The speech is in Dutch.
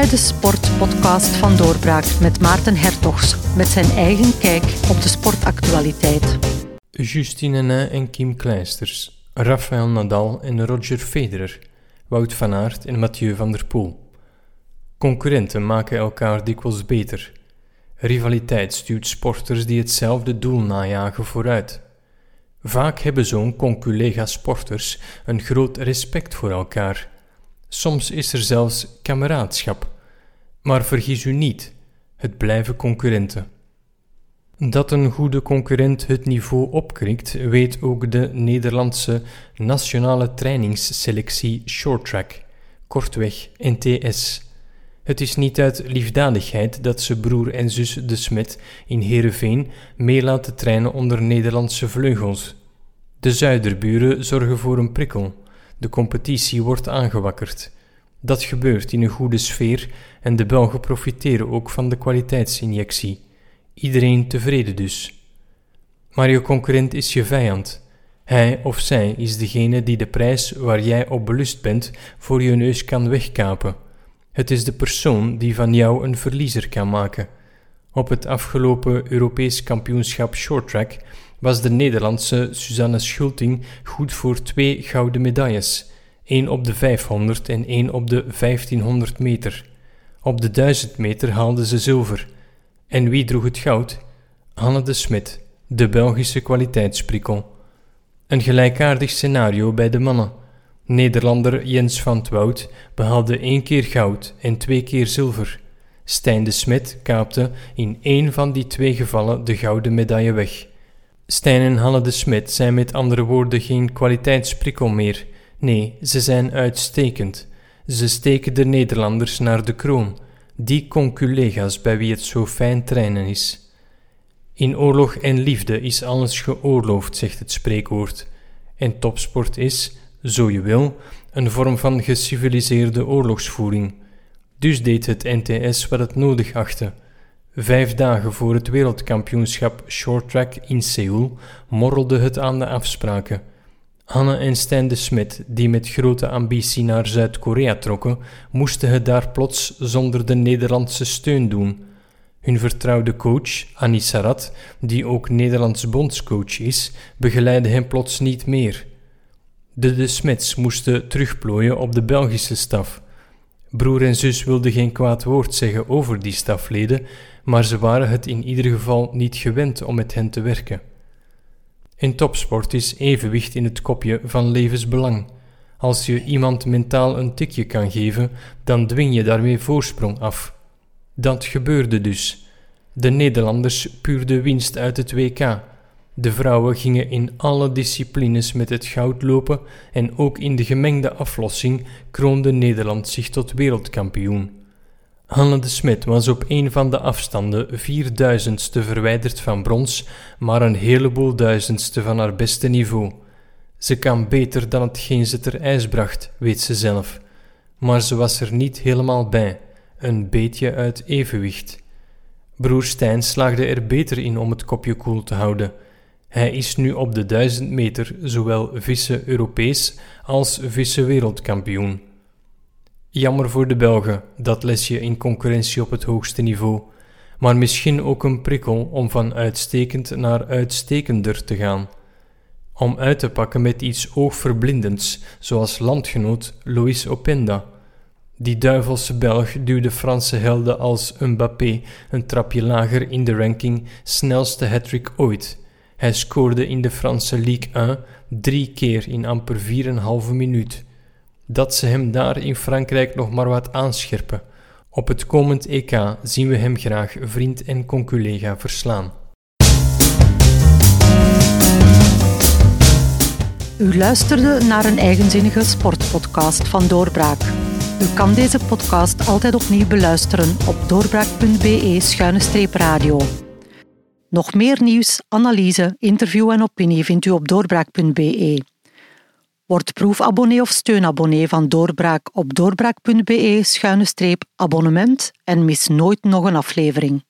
bij de sportpodcast van Doorbraak met Maarten Hertogs met zijn eigen kijk op de sportactualiteit. Justine Henin en Kim Kleisters, Rafael Nadal en Roger Federer, Wout van Aert en Mathieu van der Poel. Concurrenten maken elkaar dikwijls beter. Rivaliteit stuurt sporters die hetzelfde doel najagen vooruit. Vaak hebben zo'n conculega sporters een groot respect voor elkaar Soms is er zelfs kameraadschap. Maar vergis u niet, het blijven concurrenten. Dat een goede concurrent het niveau opkrikt, weet ook de Nederlandse nationale trainingsselectie Shorttrack, kortweg NTS. Het is niet uit liefdadigheid dat ze broer en zus De Smet in Heerenveen mee laten trainen onder Nederlandse vleugels. De zuiderburen zorgen voor een prikkel. De competitie wordt aangewakkerd. Dat gebeurt in een goede sfeer en de Belgen profiteren ook van de kwaliteitsinjectie. Iedereen tevreden dus. Maar je concurrent is je vijand. Hij of zij is degene die de prijs waar jij op belust bent voor je neus kan wegkapen. Het is de persoon die van jou een verliezer kan maken. Op het afgelopen Europees kampioenschap shorttrack was de Nederlandse Suzanne Schulting goed voor twee gouden medailles, één op de 500 en één op de 1500 meter. Op de 1000 meter haalde ze zilver. En wie droeg het goud? Hanne de Smit, de Belgische kwaliteitsprikkel. Een gelijkaardig scenario bij de mannen. Nederlander Jens van het Woud behaalde één keer goud en twee keer zilver. Stijn de Smit kaapte in één van die twee gevallen de gouden medaille weg. Stijn en Hanne de Smit zijn met andere woorden geen kwaliteitsprikkel meer. Nee, ze zijn uitstekend. Ze steken de Nederlanders naar de kroon, die conculega's bij wie het zo fijn trainen is. In oorlog en liefde is alles geoorloofd, zegt het spreekwoord. En topsport is, zo je wil, een vorm van geciviliseerde oorlogsvoering. Dus deed het NTS wat het nodig achtte Vijf dagen voor het wereldkampioenschap shorttrack in Seoul morrelde het aan de afspraken. Hanne en Stijn de Smit, die met grote ambitie naar Zuid-Korea trokken, moesten het daar plots zonder de Nederlandse steun doen. Hun vertrouwde coach, Annie Sarat, die ook Nederlands bondscoach is, begeleidde hem plots niet meer. De de Smits moesten terugplooien op de Belgische staf. Broer en zus wilden geen kwaad woord zeggen over die stafleden, maar ze waren het in ieder geval niet gewend om met hen te werken. In topsport is evenwicht in het kopje van levensbelang. Als je iemand mentaal een tikje kan geven, dan dwing je daarmee voorsprong af. Dat gebeurde dus. De Nederlanders puurden winst uit het WK. De vrouwen gingen in alle disciplines met het goud lopen en ook in de gemengde aflossing kroonde Nederland zich tot wereldkampioen. Hanne de Smit was op een van de afstanden vierduizendste verwijderd van brons, maar een heleboel duizendste van haar beste niveau. Ze kan beter dan hetgeen ze ter ijs bracht, weet ze zelf. Maar ze was er niet helemaal bij, een beetje uit evenwicht. Broer Stijn slaagde er beter in om het kopje koel te houden. Hij is nu op de duizend meter zowel vice-Europees als vice-wereldkampioen. Jammer voor de Belgen, dat lesje in concurrentie op het hoogste niveau, maar misschien ook een prikkel om van uitstekend naar uitstekender te gaan. Om uit te pakken met iets oogverblindends, zoals landgenoot Loïs Openda. Die duivelse Belg duwde Franse helden als Mbappé een trapje lager in de ranking snelste hattrick ooit. Hij scoorde in de Franse Ligue 1 drie keer in amper 4,5 minuut dat ze hem daar in Frankrijk nog maar wat aanscherpen. Op het komend EK zien we hem graag vriend en conculega verslaan. U luisterde naar een eigenzinnige sportpodcast van Doorbraak. U kan deze podcast altijd opnieuw beluisteren op doorbraak.be-radio. Nog meer nieuws, analyse, interview en opinie vindt u op doorbraak.be. Word proefabonnee of steunabonnee van Doorbraak op doorbraak.be-abonnement en mis nooit nog een aflevering.